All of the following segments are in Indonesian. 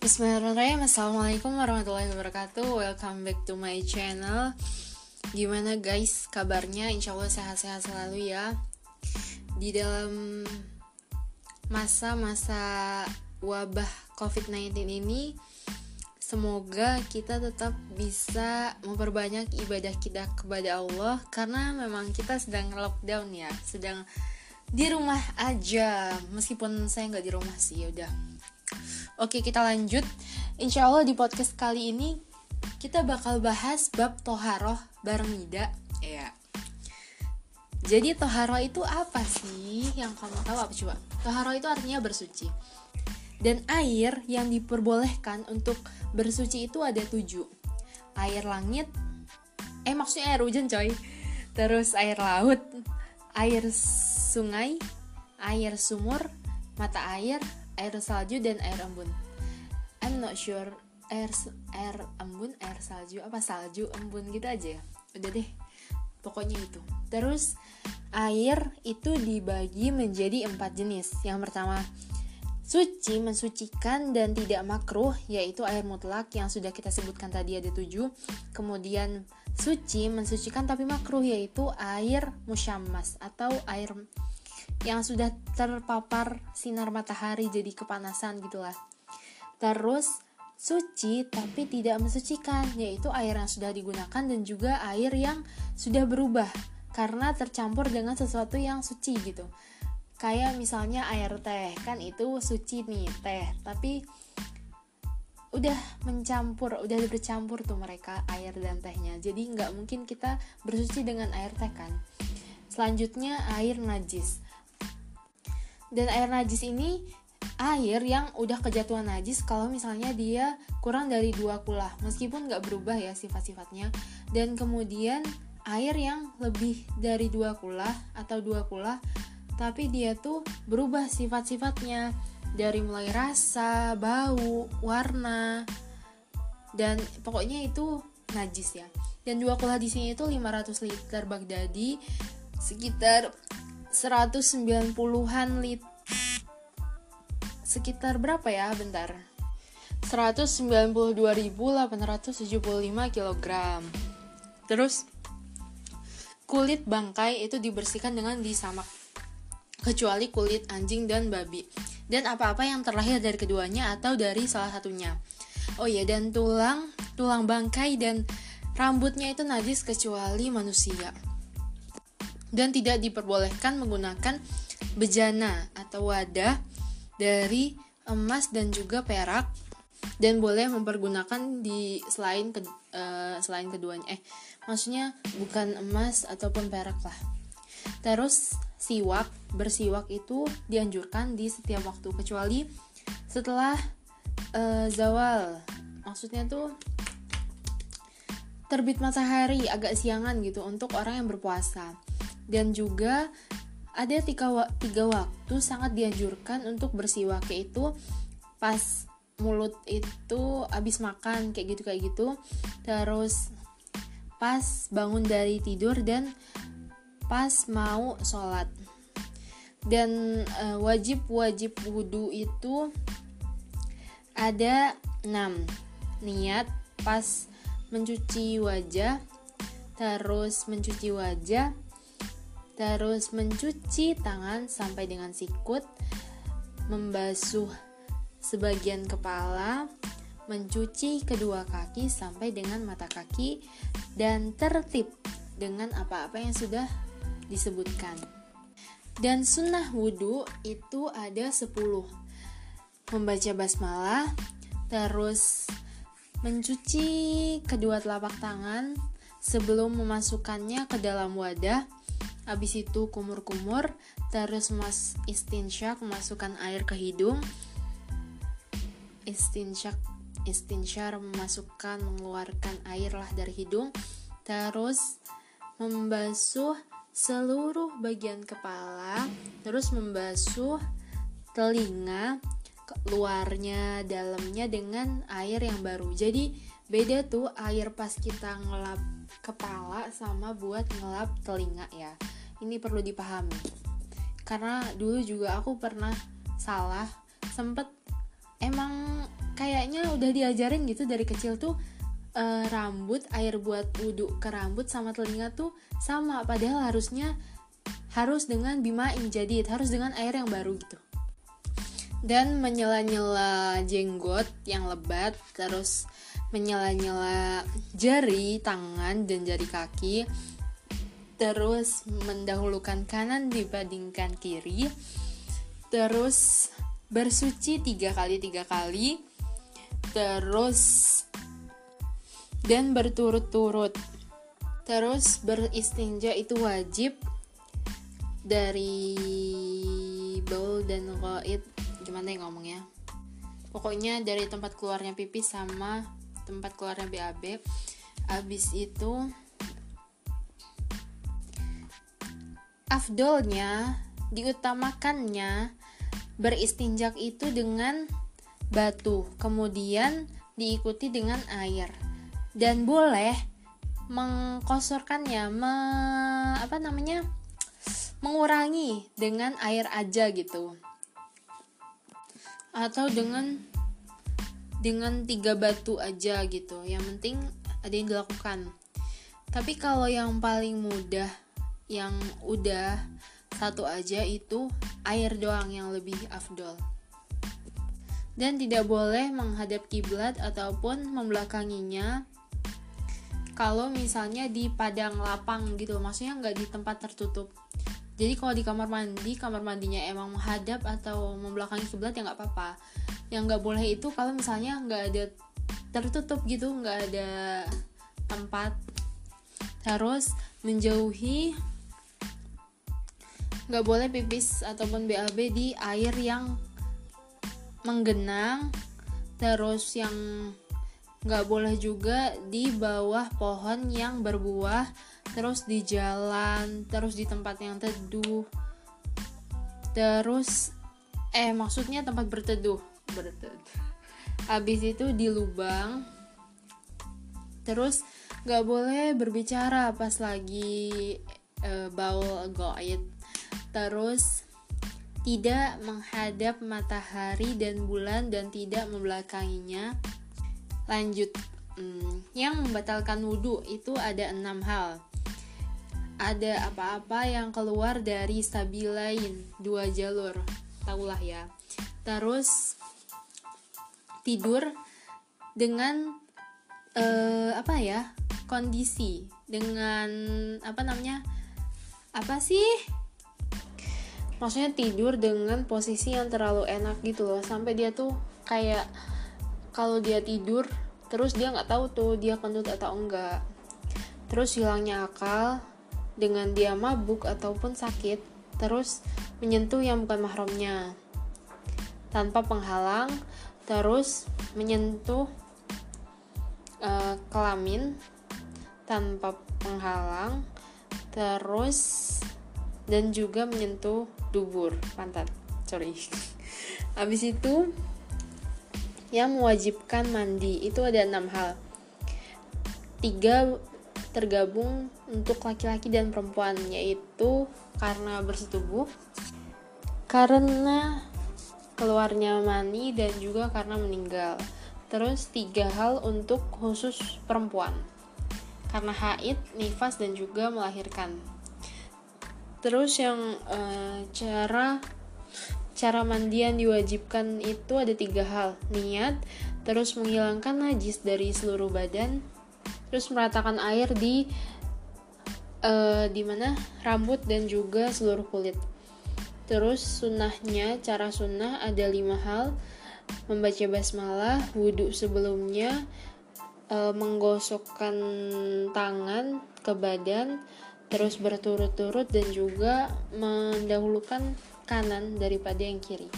Bismillahirrahmanirrahim. Assalamualaikum warahmatullahi wabarakatuh. Welcome back to my channel. Gimana guys kabarnya? Insya Allah sehat-sehat selalu ya. Di dalam masa-masa wabah COVID-19 ini Semoga kita tetap bisa memperbanyak ibadah kita kepada Allah Karena memang kita sedang lockdown ya. Sedang di rumah aja. Meskipun saya nggak di rumah sih ya udah Oke kita lanjut. Insya Allah di podcast kali ini Kita bakal bahas bab toharoh bareng Nida Ya Jadi toharoh itu apa sih? Yang kamu tahu apa? Coba? Toharoh itu artinya bersuci. Dan air yang diperbolehkan untuk bersuci itu ada tujuh. Air langit Eh maksudnya air hujan coy. Terus air laut Air sungai Air sumur Mata air air salju dan air embun. I'm not sure air air embun, air salju apa salju, embun gitu aja ya. Udah deh. Pokoknya itu. Terus air itu dibagi menjadi empat jenis. Yang pertama suci mensucikan dan tidak makruh yaitu air mutlak yang sudah kita sebutkan tadi ada tujuh. Kemudian suci mensucikan tapi makruh yaitu air musyammas atau air yang sudah terpapar sinar matahari jadi kepanasan gitulah. Terus suci tapi tidak mensucikan yaitu air yang sudah digunakan dan juga air yang sudah berubah karena tercampur dengan sesuatu yang suci gitu. Kayak misalnya air teh kan itu suci nih teh tapi udah mencampur, udah bercampur tuh mereka air dan tehnya. Jadi nggak mungkin kita bersuci dengan air teh kan. Selanjutnya air najis dan air najis ini air yang udah kejatuhan najis kalau misalnya dia kurang dari dua kulah meskipun nggak berubah ya sifat-sifatnya. Dan kemudian air yang lebih dari dua kulah atau dua kulah tapi dia tuh berubah sifat-sifatnya. Dari mulai rasa, bau, warna dan pokoknya itu najis ya. Dan dua kulah di sini itu 500 liter Baghdadi sekitar 190-an lit sekitar berapa ya? Bentar. 192.875 kg terus kulit bangkai itu dibersihkan dengan disamak. Kecuali kulit anjing dan babi. Dan apa-apa yang terlahir dari keduanya atau dari salah satunya. Oh iya dan tulang tulang bangkai dan rambutnya itu najis kecuali manusia dan tidak diperbolehkan menggunakan bejana atau wadah dari emas dan juga perak dan boleh mempergunakan di selain ke, uh, selain keduanya. Eh maksudnya bukan emas ataupun perak lah. Terus siwak bersiwak itu dianjurkan di setiap waktu kecuali setelah uh, zawal. Maksudnya tuh terbit matahari agak siangan gitu untuk orang yang berpuasa dan juga ada tiga, tiga waktu sangat dianjurkan untuk bersiwak yaitu pas mulut itu habis makan kayak gitu kayak gitu. Terus pas bangun dari tidur dan pas mau sholat. Dan uh, wajib wajib wudhu itu ada 6 niat pas mencuci wajah terus mencuci wajah Terus mencuci tangan sampai dengan sikut, membasuh sebagian kepala, mencuci kedua kaki sampai dengan mata kaki, dan tertib dengan apa-apa yang sudah disebutkan. Dan sunnah wudhu itu ada 10 Membaca basmalah Terus mencuci kedua telapak tangan Sebelum memasukkannya ke dalam wadah habis itu kumur-kumur terus mas istinsyak masukkan air ke hidung. Istinsyak istinsyar memasukkan mengeluarkan air lah dari hidung. Terus membasuh seluruh bagian kepala terus membasuh telinga luarnya dalamnya dengan air yang baru. Jadi beda tuh air pas kita ngelap kepala sama buat ngelap telinga ya ini perlu dipahami. Karena dulu juga aku pernah salah sempet emang kayaknya udah diajarin gitu dari kecil tuh uh, rambut air buat wudhu ke rambut sama telinga tuh sama. Padahal harusnya harus dengan bima jadid harus dengan air yang baru gitu. Dan menyela-nyela jenggot yang lebat terus menyela-nyela jari tangan dan jari kaki terus mendahulukan kanan dibandingkan kiri. Terus bersuci tiga kali tiga kali. Terus dan berturut-turut. Terus beristinja itu wajib dari baul dan qaid gimana ya ngomongnya? Pokoknya dari tempat keluarnya pipis sama tempat keluarnya BAB abis itu afdolnya diutamakannya beristinjak itu dengan batu kemudian diikuti dengan air. Dan boleh mengkosorkannya me, apa namanya mengurangi dengan air aja gitu. Atau dengan dengan tiga batu aja gitu. Yang penting ada yang dilakukan. Tapi kalau yang paling mudah yang udah satu aja itu air doang yang lebih afdol. Dan tidak boleh menghadap kiblat ataupun membelakanginya kalau misalnya di padang lapang gitu maksudnya nggak di tempat tertutup. Jadi kalau di kamar mandi kamar mandinya emang menghadap atau membelakangi kiblat ya nggak apa-apa. Yang nggak boleh itu kalau misalnya nggak ada tertutup gitu nggak ada tempat. Terus menjauhi nggak boleh pipis ataupun BAB di air yang menggenang terus yang nggak boleh juga di bawah pohon yang berbuah terus di jalan terus di tempat yang teduh. Terus eh maksudnya tempat berteduh. Berteduh. Habis itu di lubang. Terus nggak boleh berbicara pas lagi uh, baul goit terus tidak menghadap matahari dan bulan dan tidak membelakanginya. Lanjut hmm, yang membatalkan wudhu itu ada enam hal. Ada apa-apa yang keluar dari stabilain dua jalur. Tahulah ya. Terus tidur dengan uh, apa ya kondisi. Dengan apa namanya apa sih maksudnya tidur dengan posisi yang terlalu enak gitu loh. Sampai dia tuh kayak kalau dia tidur terus dia nggak tahu tuh dia kentut atau enggak. Terus hilangnya akal dengan dia mabuk ataupun sakit terus menyentuh yang bukan mahramnya. Tanpa penghalang terus menyentuh uh, kelamin tanpa penghalang terus dan juga menyentuh dubur. Pantat sorry. Habis itu yang mewajibkan mandi itu ada enam hal. Tiga tergabung untuk laki-laki dan perempuan yaitu karena bersetubuh karena keluarnya mani dan juga karena meninggal. Terus tiga hal untuk khusus perempuan karena haid, nifas dan juga melahirkan terus yang uh, cara cara mandian diwajibkan itu ada tiga hal. Niat terus menghilangkan najis dari seluruh badan terus meratakan air di uh, di mana? Rambut dan juga seluruh kulit. Terus sunnahnya cara sunnah ada lima hal. Membaca basmalah wudhu sebelumnya uh, menggosokkan tangan ke badan terus berturut-turut dan juga mendahulukan kanan daripada yang kiri.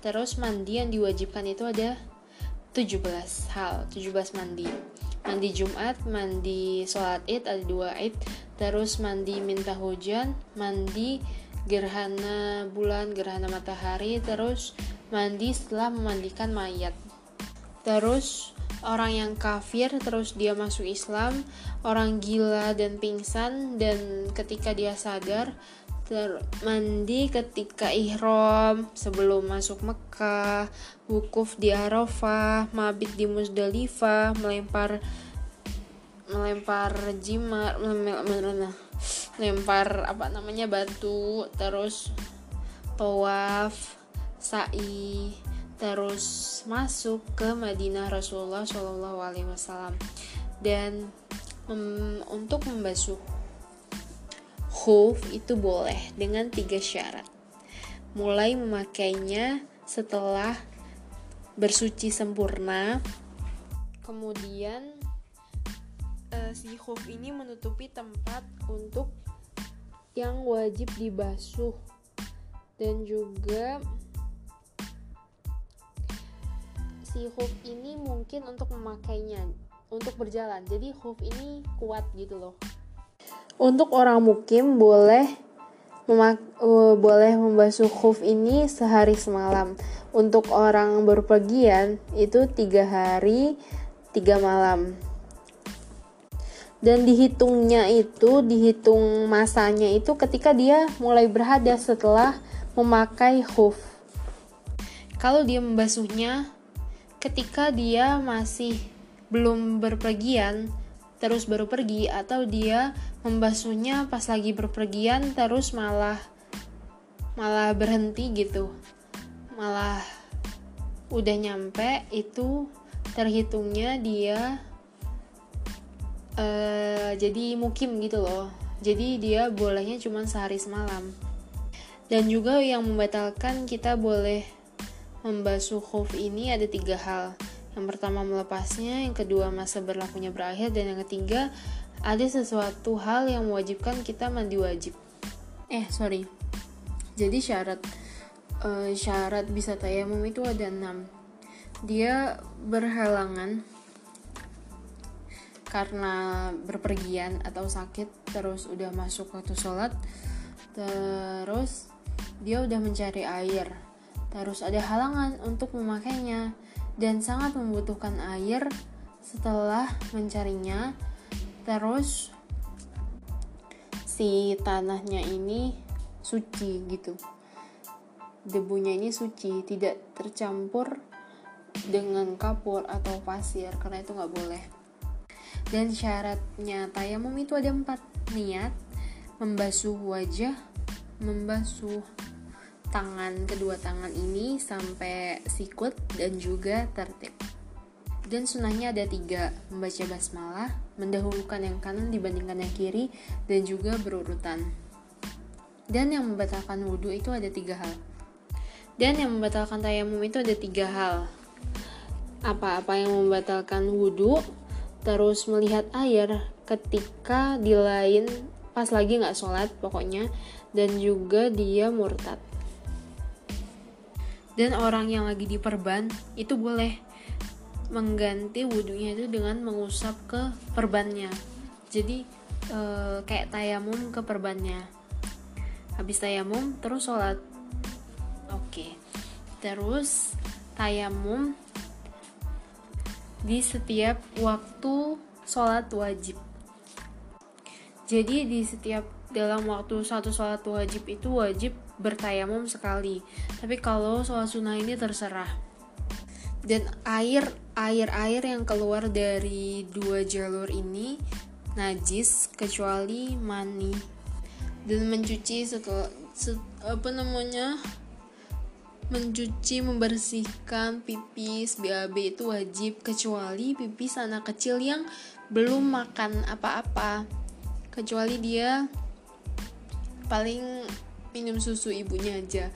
Terus mandi yang diwajibkan itu ada 17 hal, 17 mandi. Mandi Jumat, mandi sholat id, ada dua id, terus mandi minta hujan, mandi gerhana bulan, gerhana matahari, terus mandi setelah memandikan mayat. Terus orang yang kafir terus dia masuk Islam, orang gila dan pingsan dan ketika dia sadar ter mandi ketika ihram sebelum masuk Mekah, wukuf di Arafah, mabit di Musdalifah, melempar melempar jimar, melempar apa namanya batu, terus tawaf, sa'i, terus masuk ke Madinah Rasulullah Shallallahu Alaihi Wasallam dan um, untuk membasuh khuf itu boleh dengan tiga syarat. Mulai memakainya setelah bersuci sempurna. Kemudian uh, si khuf ini menutupi tempat untuk yang wajib dibasuh dan juga si khuf ini mungkin untuk memakainya untuk berjalan. Jadi khuf ini kuat gitu loh. Untuk orang mukim boleh memak uh, boleh membasuh khuf ini sehari semalam. Untuk orang berpergian itu tiga hari tiga malam. Dan dihitungnya itu, dihitung masanya itu ketika dia mulai berhadas setelah memakai khuf. Kalau dia membasuhnya ketika dia masih belum berpergian, terus baru pergi atau dia membasuhnya pas lagi berpergian terus malah malah berhenti gitu. Malah udah nyampe itu terhitungnya dia uh, jadi mukim gitu loh. Jadi dia bolehnya cuma sehari semalam. Dan juga yang membatalkan kita boleh membasuh khuf ini ada tiga hal yang pertama melepasnya, yang kedua masa berlakunya berakhir, dan yang ketiga ada sesuatu hal yang mewajibkan kita mandi wajib. Eh, sorry. Jadi syarat uh, syarat bisa tayamum itu ada enam. Dia berhalangan karena berpergian atau sakit terus udah masuk waktu sholat terus dia udah mencari air terus ada halangan untuk memakainya dan sangat membutuhkan air setelah mencarinya. Terus si tanahnya ini suci gitu. Debunya ini suci, tidak tercampur dengan kapur atau pasir karena itu nggak boleh. Dan syaratnya tayamum itu ada empat niat membasuh wajah, membasuh tangan kedua tangan ini sampai sikut dan juga tertib. Dan sunahnya ada tiga, membaca basmalah, mendahulukan yang kanan dibandingkan yang kiri, dan juga berurutan. Dan yang membatalkan wudhu itu ada tiga hal. Dan yang membatalkan tayamum itu ada tiga hal. Apa-apa yang membatalkan wudhu, terus melihat air ketika di lain pas lagi nggak sholat pokoknya, dan juga dia murtad dan orang yang lagi diperban itu boleh mengganti wudhunya itu dengan mengusap ke perbannya. Jadi e, kayak tayamum ke perbannya. Habis tayamum terus sholat. Oke. Terus tayamum di setiap waktu sholat wajib. Jadi di setiap dalam waktu satu sholat wajib itu wajib bertayamum sekali. Tapi kalau sholat sunnah ini terserah. Dan air air air yang keluar dari dua jalur ini najis kecuali mani dan mencuci setelah set, apa namanya mencuci membersihkan pipis BAB itu wajib kecuali pipis anak kecil yang belum makan apa-apa kecuali dia paling minum susu ibunya aja.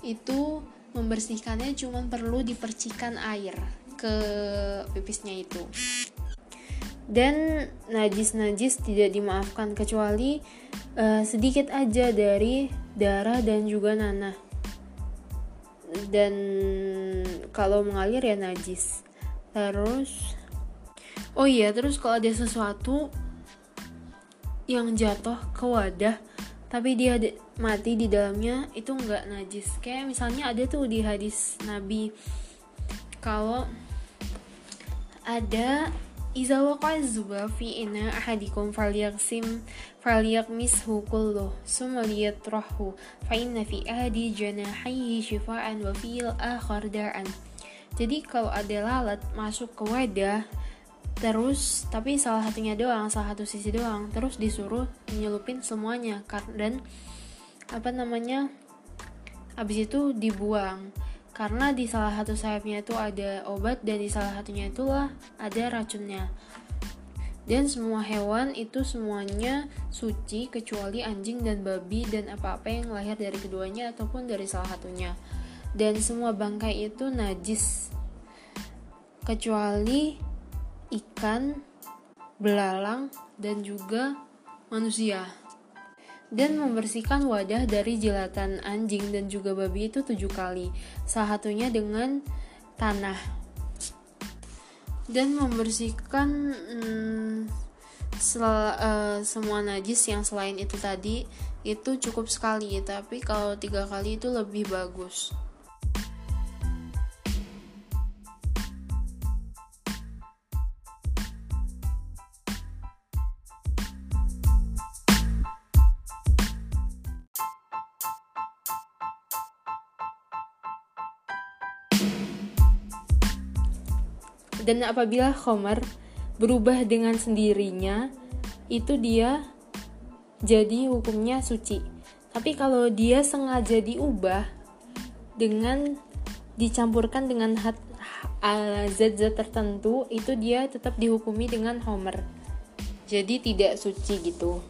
Itu membersihkannya cuma perlu dipercikan air ke pipisnya itu. Dan najis-najis tidak dimaafkan kecuali uh, sedikit aja dari darah dan juga nanah. Dan kalau mengalir ya najis. Terus oh iya terus kalau ada sesuatu yang jatuh ke wadah tapi dia mati di dalamnya itu nggak najis kayak misalnya ada tuh di hadis nabi kalau ada Iza waqa fi ina ahadikum falyaqsim falyaqmishu kulluh summa liyatrahu fa inna fi ahadi janahihi shifaan wa fil akhar da'an. Jadi kalau ada lalat masuk ke wadah terus tapi salah satunya doang, salah satu sisi doang, terus disuruh nyelupin semuanya dan apa namanya? Habis itu dibuang. Karena di salah satu sayapnya itu ada obat dan di salah satunya itulah ada racunnya. Dan semua hewan itu semuanya suci kecuali anjing dan babi dan apa-apa yang lahir dari keduanya ataupun dari salah satunya. Dan semua bangkai itu najis. Kecuali ikan belalang dan juga manusia dan membersihkan wadah dari jilatan anjing dan juga babi itu tujuh kali, salah satunya dengan tanah. Dan membersihkan hmm, sel, uh, semua najis yang selain itu tadi itu cukup sekali, tapi kalau tiga kali itu lebih bagus. Dan apabila khomer berubah dengan sendirinya itu dia jadi hukumnya suci. Tapi kalau dia sengaja diubah dengan dicampurkan dengan hat, zat-zat tertentu itu dia tetap dihukumi dengan homer jadi tidak suci gitu.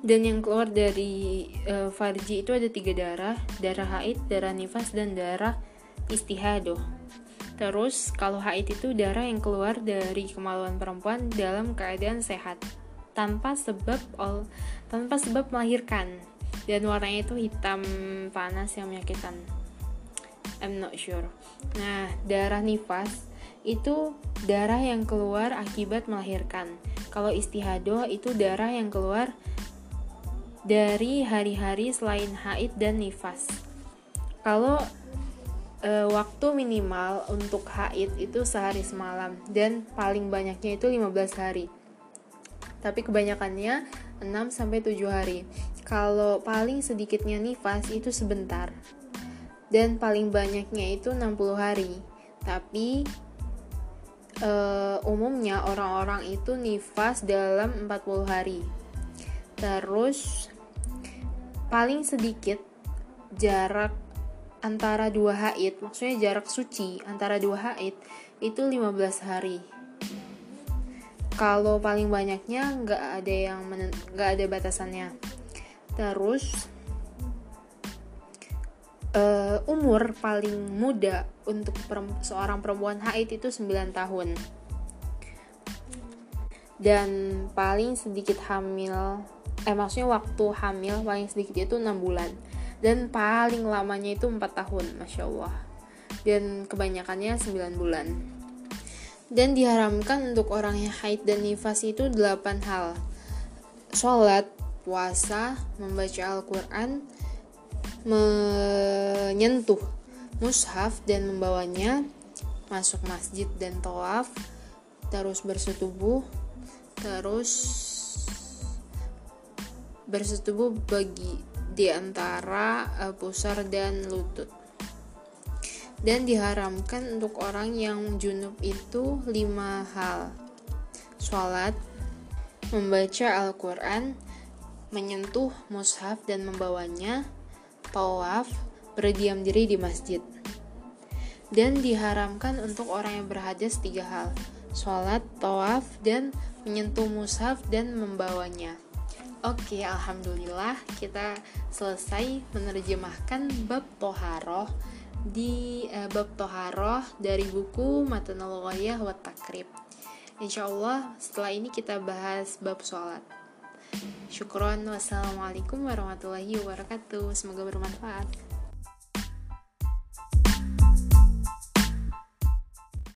Dan yang keluar dari uh, farji itu ada tiga darah. Darah haid darah nifas dan darah istihadoh Terus, kalau haid itu darah yang keluar dari kemaluan perempuan dalam keadaan sehat tanpa sebab all, tanpa sebab melahirkan dan warnanya itu hitam panas yang menyakitkan. I'm not sure. Nah, darah nifas itu darah yang keluar akibat melahirkan. Kalau istihadoh itu darah yang keluar dari hari-hari selain haid dan nifas. Kalau e, waktu minimal untuk haid itu sehari semalam dan paling banyaknya itu 15 hari. Tapi kebanyakannya 6 sampai 7 hari. Kalau paling sedikitnya nifas itu sebentar. Dan paling banyaknya itu 60 hari. Tapi e, umumnya orang-orang itu nifas dalam 40 hari. Terus paling sedikit jarak antara dua haid, maksudnya jarak suci antara dua haid itu 15 hari. Kalau paling banyaknya nggak ada yang nggak ada batasannya. Terus uh, umur paling muda untuk perem seorang perempuan haid itu 9 tahun. Dan paling sedikit hamil, eh maksudnya waktu hamil paling sedikit itu 6 bulan dan paling lamanya itu 4 tahun Masya Allah. Dan kebanyakannya 9 bulan. Dan diharamkan untuk orang yang haid dan nifas itu 8 hal. Sholat, puasa, membaca Al-Quran menyentuh mushaf dan membawanya masuk masjid dan tawaf terus bersetubuh terus bersetubuh bagi di antara uh, pusar dan lutut. Dan diharamkan untuk orang yang junub itu lima hal. Sholat, membaca Al-Quran, menyentuh mushaf dan membawanya, tawaf, berdiam diri di masjid. Dan diharamkan untuk orang yang berhadas tiga hal, sholat, tawaf, dan menyentuh mushaf dan membawanya. Oke, alhamdulillah kita selesai menerjemahkan bab toharoh di uh, bab toharoh dari buku Matanul Ghayah wa Takrib. Insya Allah setelah ini kita bahas bab sholat. Syukron, wassalamualaikum warahmatullahi wabarakatuh. Semoga bermanfaat.